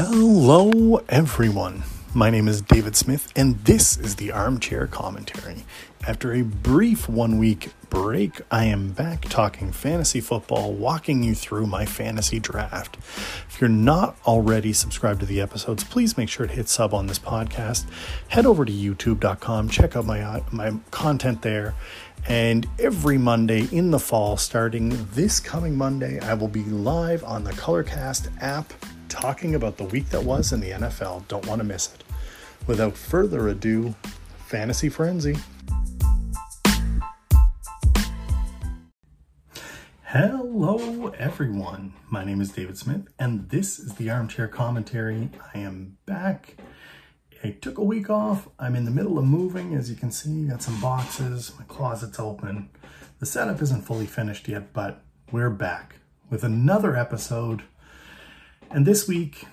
Hello, everyone. My name is David Smith, and this is the Armchair Commentary. After a brief one week break, I am back talking fantasy football, walking you through my fantasy draft. If you're not already subscribed to the episodes, please make sure to hit sub on this podcast. Head over to youtube.com, check out my, uh, my content there. And every Monday in the fall, starting this coming Monday, I will be live on the Colorcast app talking about the week that was in the NFL. Don't want to miss it. Without further ado, Fantasy Frenzy. Hello, everyone. My name is David Smith, and this is the Armchair Commentary. I am back. I took a week off. I'm in the middle of moving, as you can see. Got some boxes. My closet's open. The setup isn't fully finished yet, but we're back with another episode. And this week,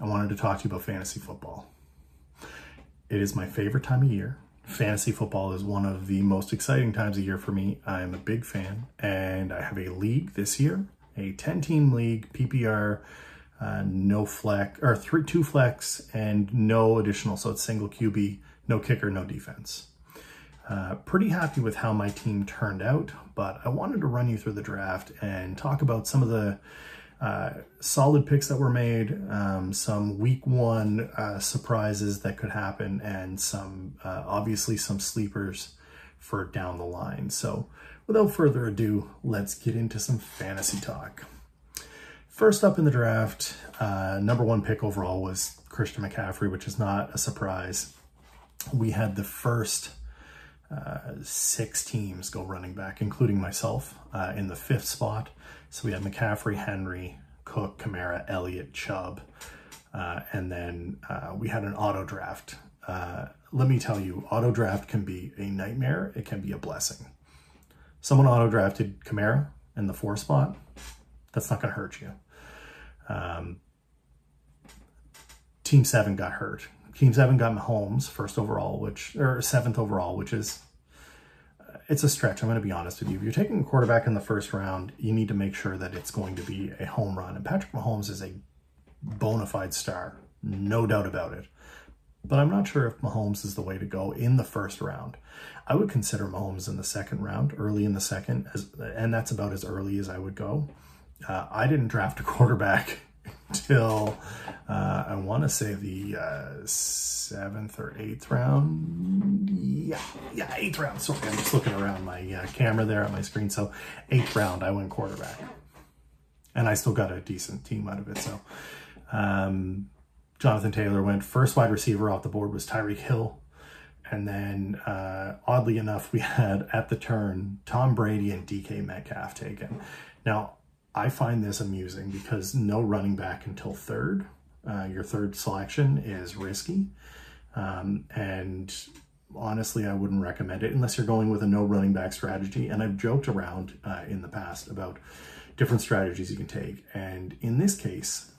I wanted to talk to you about fantasy football. It is my favorite time of year fantasy football is one of the most exciting times of year for me. I'm a big fan, and I have a league this year, a 10 team league, PPR, uh, no flex, or three, two flex, and no additional. So it's single QB, no kicker, no defense. Uh, pretty happy with how my team turned out, but I wanted to run you through the draft and talk about some of the uh, solid picks that were made, um, some week one uh, surprises that could happen, and some uh, obviously some sleepers for down the line. So, without further ado, let's get into some fantasy talk. First up in the draft, uh, number one pick overall was Christian McCaffrey, which is not a surprise. We had the first six teams go running back, including myself, uh, in the fifth spot. So we had McCaffrey, Henry, Cook, Kamara, Elliott, Chubb, uh, and then uh, we had an auto draft. Uh, let me tell you, auto draft can be a nightmare. It can be a blessing. Someone auto drafted Kamara in the four spot. That's not going to hurt you. Um, team seven got hurt. Team seven got Mahomes first overall, which or seventh overall, which is it's a stretch. I'm going to be honest with you. If you're taking a quarterback in the first round, you need to make sure that it's going to be a home run. And Patrick Mahomes is a bona fide star, no doubt about it. But I'm not sure if Mahomes is the way to go in the first round. I would consider Mahomes in the second round, early in the second, as, and that's about as early as I would go. Uh, I didn't draft a quarterback till uh, I want to say the uh, seventh or eighth round. Yeah, yeah, eighth round. Sorry, I'm just looking around my uh, camera there on my screen. So eighth round, I went quarterback, and I still got a decent team out of it. So um, Jonathan Taylor went first wide receiver off the board was Tyreek Hill. And then, uh, oddly enough, we had at the turn Tom Brady and DK Metcalf taken. Now, I find this amusing because no running back until third. Uh, your third selection is risky. Um, and honestly, I wouldn't recommend it unless you're going with a no running back strategy. And I've joked around uh, in the past about different strategies you can take. And in this case,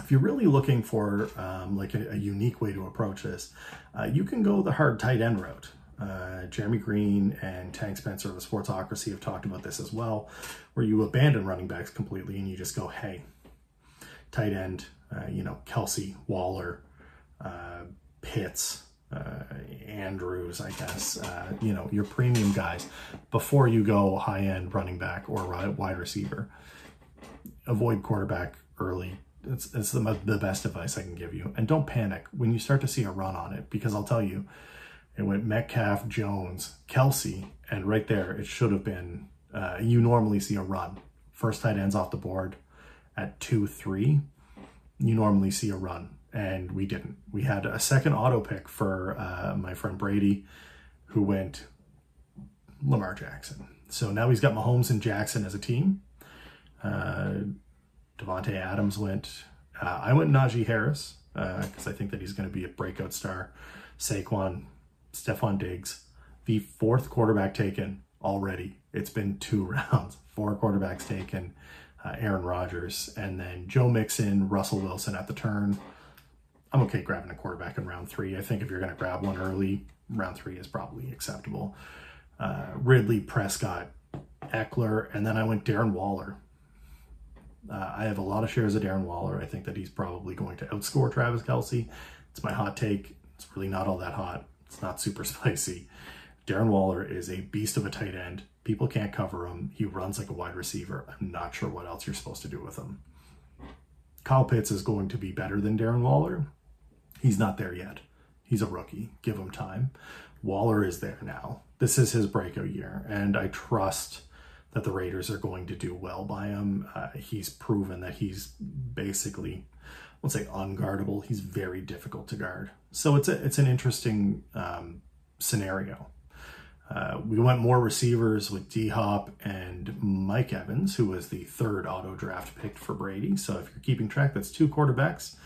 if you're really looking for um, like a, a, unique way to approach this, uh, you can go the hard tight end route. Uh, Jeremy Green and Tank Spencer of the Sportsocracy have talked about this as well, where you abandon running backs completely and you just go, hey, tight end, uh, you know, Kelce, Waller, uh, Pitts, uh, Andrews, I guess, uh, you know, your premium guys before you go high end running back or wide receiver. Avoid quarterback early. It's, it's the, the best advice I can give you. And don't panic when you start to see a run on it, because I'll tell you, it went Metcalf, Jones, Kelce, and right there it should have been. Uh, you normally see a run. First tight ends off the board at two, three. You normally see a run, and we didn't. We had a second auto pick for uh, my friend Brady, who went Lamar Jackson. So now he's got Mahomes and Jackson as a team. Uh, Adams went. Uh, I went Najee Harris because uh, I think that he's going to be a breakout star. Saquon Stefon Diggs, the fourth quarterback taken already. It's been two rounds, four quarterbacks taken. Uh, Aaron Rodgers, and then Joe Mixon, Russell Wilson at the turn. I'm okay grabbing a quarterback in round three. I think if you're going to grab one early, round three is probably acceptable. Uh, Ridley, Prescott, Ekeler, and then I went Darren Waller. Uh, I have a lot of shares of Darren Waller. I think that he's probably going to outscore Travis Kelce. It's my hot take. It's really not all that hot. It's not super spicy. Darren Waller is a beast of a tight end. People can't cover him. He runs like a wide receiver. I'm not sure what else you're supposed to do with him. Kyle Pitts is going to be better than Darren Waller. He's not there yet. He's a rookie. Give him time. Waller is there now. This is his breakout year, and I trust that the Raiders are going to do well by him. Uh, he's proven that he's basically, let's say, unguardable. He's very difficult to guard. So it's a, it's an interesting um, scenario. Uh, we went more receivers with D Hop and Mike Evans, who was the third auto draft picked for Brady. So if you're keeping track, that's two quarterbacks.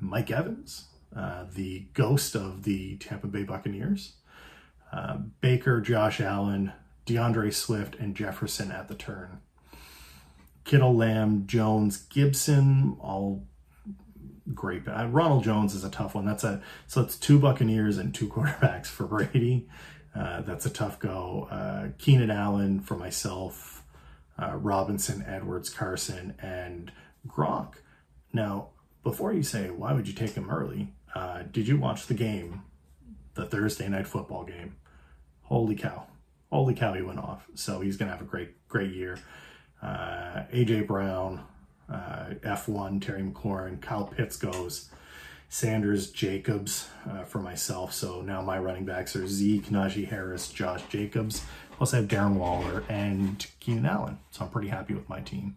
Mike Evans, uh, the ghost of the Tampa Bay Buccaneers, uh, Baker, Josh Allen, D'Andre Swift, and Jefferson at the turn. Kittle, Lamb, Jones, Gibson, all great. Uh, Ronald Jones is a tough one. That's a so it's two Buccaneers and two quarterbacks for Brady. Uh, that's a tough go. Uh, Keenan Allen for myself, uh, Robinson, Edwards, Carson, and Gronk. Now, before you say why would you take him early, uh, did you watch the game, the Thursday night football game? Holy cow! Holy cow! He went off. So he's gonna have a great, great year. Uh, AJ Brown, uh, F1, Terry McLaurin, Kyle Pitts goes. Sanders, Jacobs uh, for myself. So now my running backs are Zeke, Najee Harris, Josh Jacobs. Plus I have Darren Waller and Keenan Allen. So I'm pretty happy with my team.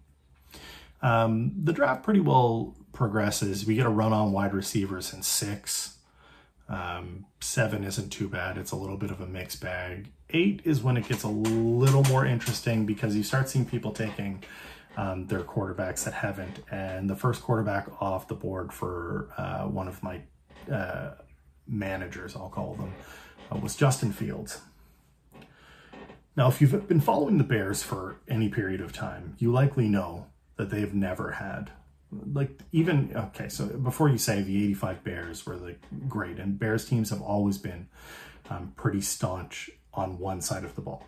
Um, the draft pretty well progresses. We get a run on wide receivers in six. Um, seven isn't too bad. It's a little bit of a mixed bag. Eight is when it gets a little more interesting because you start seeing people taking um, their quarterbacks that haven't. And the first quarterback off the board for uh, one of my uh, managers, I'll call them, uh, was Justin Fields. Now, if you've been following the Bears for any period of time, you likely know that they've never had like even okay so before you say the 85 bears were like great and bears teams have always been um, pretty staunch on one side of the ball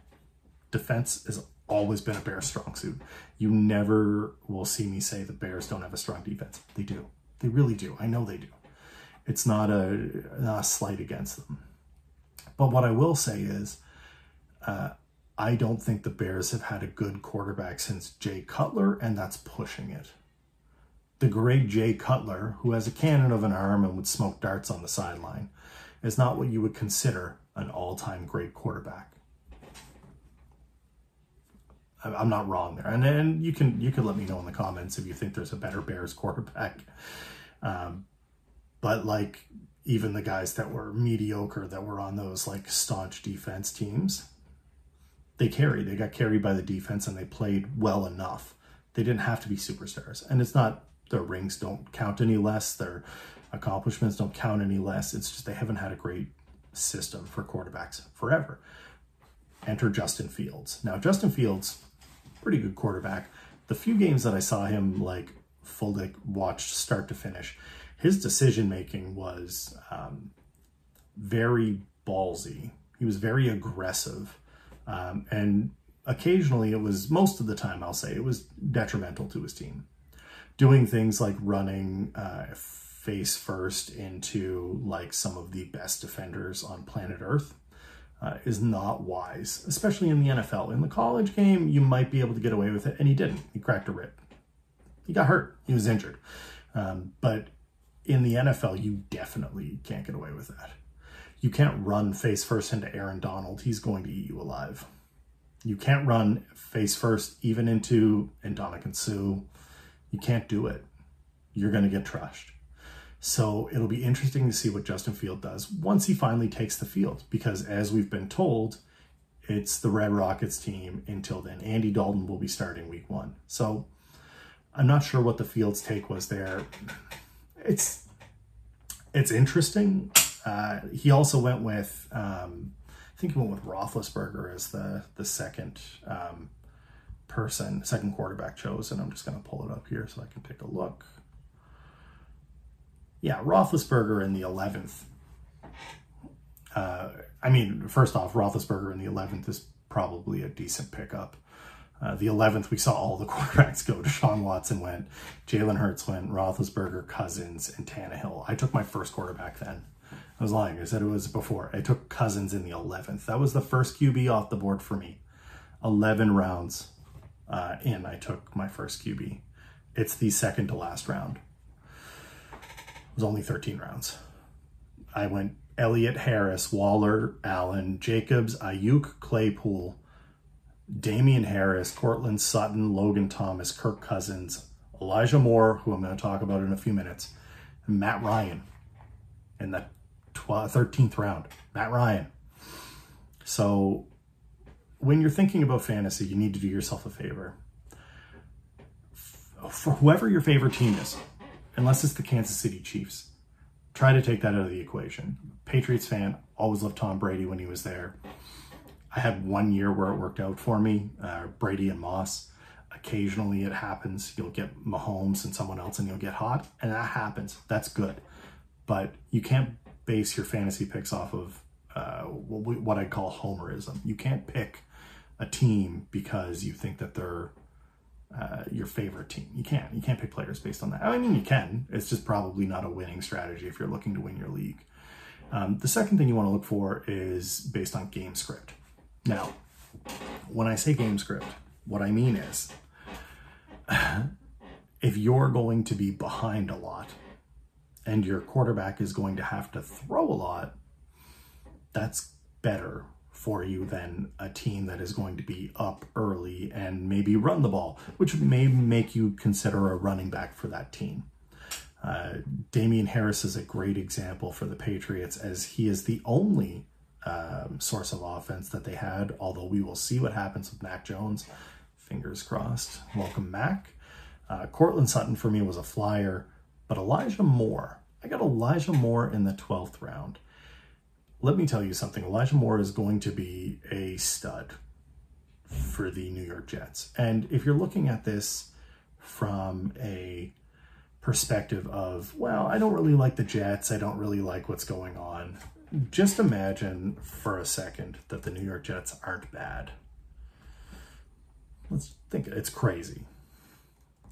defense is always been a Bears strong suit. You never will see me say the Bears don't have a strong defense. They do. They really do. I know they do. It's not a, not a slight against them. But what I will say is, uh, I don't think the Bears have had a good quarterback since Jay Cutler, and that's pushing it. The great Jay Cutler, who has a cannon of an arm and would smoke darts on the sideline, is not what you would consider an all time great quarterback. I'm not wrong there. And then you can you can let me know in the comments if you think there's a better Bears quarterback. Um, but like even the guys that were mediocre that were on those like staunch defense teams, they carried. They got carried by the defense and they played well enough. They didn't have to be superstars. And it's not their rings don't count any less, their accomplishments don't count any less. It's just they haven't had a great system for quarterbacks forever. Enter Justin Fields. Now, Justin Fields pretty good quarterback. The few games that I saw him like fully watched start to finish, his decision making was um, very ballsy. He was very aggressive, um, and occasionally it was most of the time I'll say it was detrimental to his team. Doing things like running uh, face first into like some of the best defenders on planet Earth uh, is not wise, especially in the NFL. In the college game, you might be able to get away with it, and he didn't. He cracked a rib. He got hurt. He was injured. Um, but in the NFL, you definitely can't get away with that. You can't run face first into Aaron Donald. He's going to eat you alive. You can't run face first even into Ndamukong Suh. You can't do it. You're going to get trashed. So it'll be interesting to see what Justin Field does once he finally takes the field, because as we've been told, it's the Red Rockets team until then. Andy Dalton will be starting week one. So I'm not sure what the Fields take was there. It's it's interesting. Uh, he also went with um, I think he went with Roethlisberger as the the second um, person, second quarterback chosen. I'm just going to pull it up here so I can take a look yeah, Roethlisberger in the 11th. Uh, I mean, first off, Roethlisberger in the 11th is probably a decent pickup. Uh, the 11th, we saw all the quarterbacks go. Deshaun Watson went, Jalen Hurts went, Roethlisberger, Cousins, and Tannehill. I took my first quarterback then. I was lying. I said it was before. I took Cousins in the 11th. That was the first QB off the board for me. 11 rounds uh, in, I took my first QB. It's the second to last round. Was only 13 rounds. I went Elliott Harris, Waller, Allen, Jacobs, Aiyuk, Claypool, Damien Harris, Courtland Sutton, Logan Thomas, Kirk Cousins, Elijah Moore, who I'm going to talk about in a few minutes, and Matt Ryan in the 12th, 13th round. Matt Ryan. So when you're thinking about fantasy, you need to do yourself a favor. For whoever your favorite team is, unless it's the Kansas City Chiefs, try to take that out of the equation. Patriots fan, always loved Tom Brady when he was there. I had one year where it worked out for me, uh, Brady and Moss. Occasionally it happens. You'll get Mahomes and someone else and you'll get hot, and that happens. That's good. But you can't base your fantasy picks off of uh, what I call homerism. You can't pick a team because you think that they're uh, your favorite team. You can't. You can't pick players based on that. I mean, you can. It's just probably not a winning strategy if you're looking to win your league. Um, the second thing you want to look for is based on game script. Now, when I say game script, what I mean is if you're going to be behind a lot and your quarterback is going to have to throw a lot, that's better for you than a team that is going to be up early and maybe run the ball, which may make you consider a running back for that team. Uh, Damien Harris is a great example for the Patriots as he is the only um, source of offense that they had, although we will see what happens with Mac Jones. Fingers crossed. Welcome, Mac. Uh, Courtland Sutton for me was a flyer, but Elijah Moore. I got Elijah Moore in the 12th round. Let me tell you something Elijah Moore is going to be a stud for the New York Jets. And if you're looking at this from a perspective of, well, I don't really like the Jets, I don't really like what's going on just imagine for a second that the New York Jets aren't bad. Let's think it's crazy.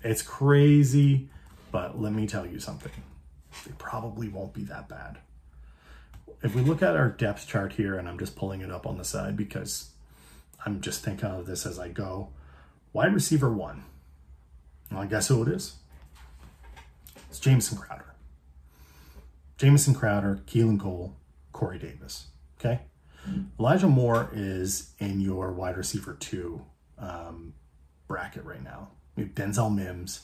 It's crazy, but let me tell you something. They probably won't be that bad. If we look at our depth chart here, and I'm just pulling it up on the side because I'm just thinking of this as I go. Wide receiver one. Well, I guess who it is? It's Jamison Crowder. Jamison Crowder, Keelan Cole, Corey Davis. Okay. Elijah Moore is in your wide receiver two um, bracket right now. We have Denzel Mims,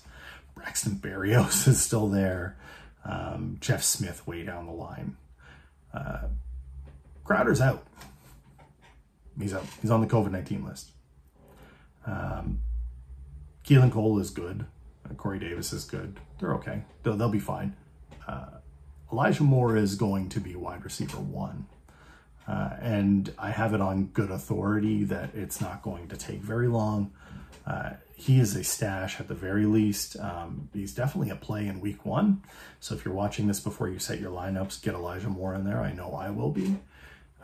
Braxton Berrios is still there, um, Jeff Smith way down the line. Uh, Crowder's out. He's out. He's on the COVID 19 list. Um, Keelan Cole is good. Uh, Corey Davis is good. They're okay. They'll, they'll be fine. Uh, Elijah Moore is going to be wide receiver one. Uh, and I have it on good authority that it's not going to take very long. Uh, he is a stash at the very least. Um, he's definitely a play in week one. So if you're watching this before you set your lineups, get Elijah Moore in there. I know I will be.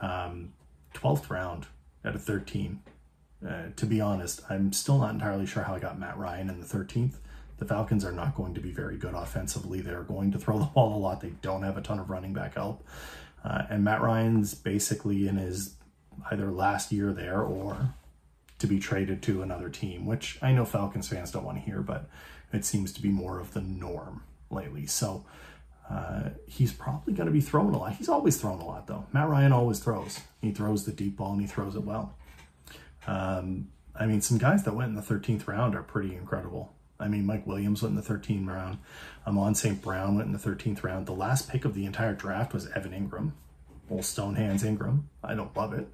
Um, 12th round at a 13. Uh, to be honest, I'm still not entirely sure how I got Matt Ryan in the 13th. The Falcons are not going to be very good offensively. They're going to throw the ball a lot. They don't have a ton of running back help. Uh, and Matt Ryan's basically in his either last year there or to be traded to another team, which I know Falcons fans don't want to hear, but it seems to be more of the norm lately. So uh, he's probably going to be throwing a lot. He's always thrown a lot, though. Matt Ryan always throws. He throws the deep ball and he throws it well. Um, I mean, some guys that went in the 13th round are pretty incredible. I mean, Mike Williams went in the 13th round. Amon St. Brown went in the 13th round. The last pick of the entire draft was Evan Engram, old Stonehands Engram. I don't love it.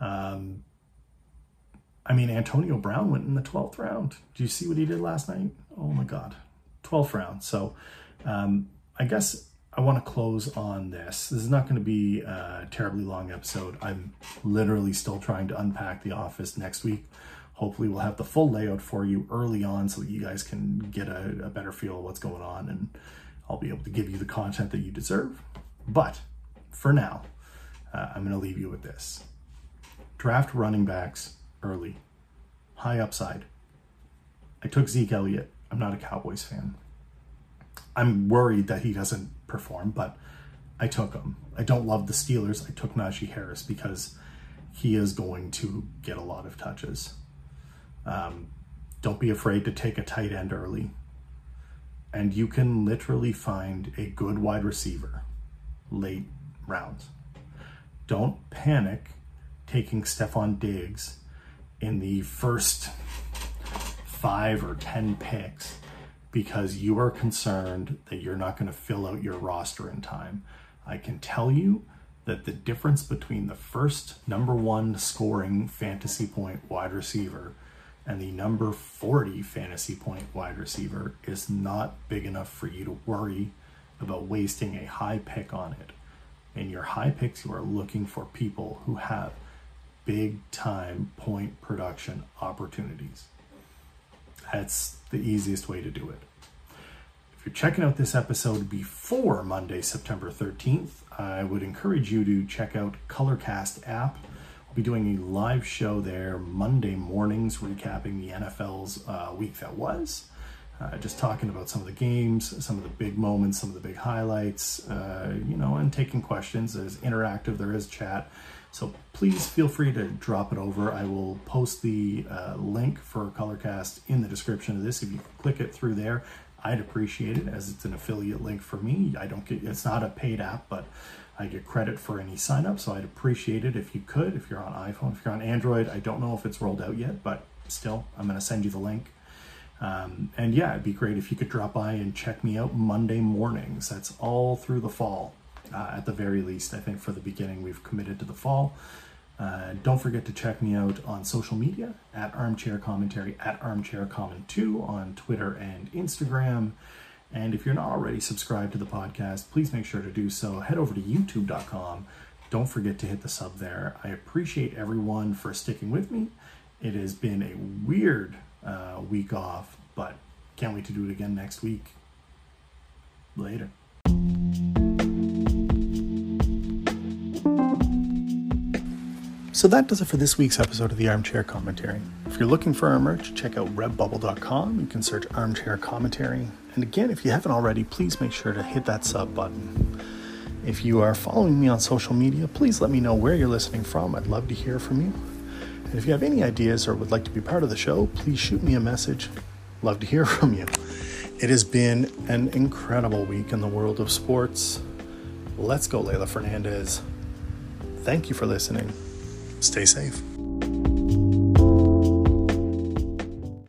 Um, I mean, Antonio Brown went in the 12th round. Do you see what he did last night? Oh my God. 12th round. So um, I guess I want to close on this. This is not going to be a terribly long episode. I'm literally still trying to unpack the office next week. Hopefully we'll have the full layout for you early on so that you guys can get a, a better feel of what's going on and I'll be able to give you the content that you deserve. But for now, uh, I'm going to leave you with this. Draft running backs early. high upside. I took Zeke Elliott. I'm not a Cowboys fan. I'm worried that he doesn't perform, but I took him. I don't love the Steelers. I took Najee Harris because he is going to get a lot of touches. Um, don't be afraid to take a tight end early. And you can literally find a good wide receiver late rounds. Don't panic taking Stefon Diggs in the first five or 10 picks because you are concerned that you're not going to fill out your roster in time. I can tell you that the difference between the first number one scoring fantasy point wide receiver and the number 40 fantasy point wide receiver is not big enough for you to worry about wasting a high pick on it. In your high picks, you are looking for people who have big time point production opportunities. That's the easiest way to do it. If you're checking out this episode before Monday, September 13th, I would encourage you to check out Colorcast app. We'll be doing a live show there Monday mornings, recapping the NFL's uh, week that was. Uh, just talking about some of the games, some of the big moments, some of the big highlights, uh, you know, and taking questions. There's interactive, there is chat. So please feel free to drop it over. I will post the uh, link for Colorcast in the description of this. If you click it through there, I'd appreciate it as it's an affiliate link for me. I don't get it's not a paid app, but I get credit for any sign up, so I'd appreciate it if you could. If you're on iPhone, if you're on Android, I don't know if it's rolled out yet, but still, I'm going to send you the link. Um, and yeah, it'd be great if you could drop by and check me out Monday mornings. That's all through the fall, uh, at the very least. I think for the beginning, we've committed to the fall. Uh, don't forget to check me out on social media at Armchair Commentary, at Armchair Comment 2 on Twitter and Instagram. And if you're not already subscribed to the podcast, please make sure to do so. Head over to youtube.com. Don't forget to hit the sub there. I appreciate everyone for sticking with me. It has been a weird uh, week off, but can't wait to do it again next week. Later. So that does it for this week's episode of the Armchair Commentary. If you're looking for our merch, check out redbubble.com. You can search Armchair Commentary. And again, if you haven't already, please make sure to hit that sub button. If you are following me on social media, please let me know where you're listening from. I'd love to hear from you. And if you have any ideas or would like to be part of the show, please shoot me a message. Love to hear from you. It has been an incredible week in the world of sports. Let's go, Leylah Fernandez. Thank you for listening. Stay safe.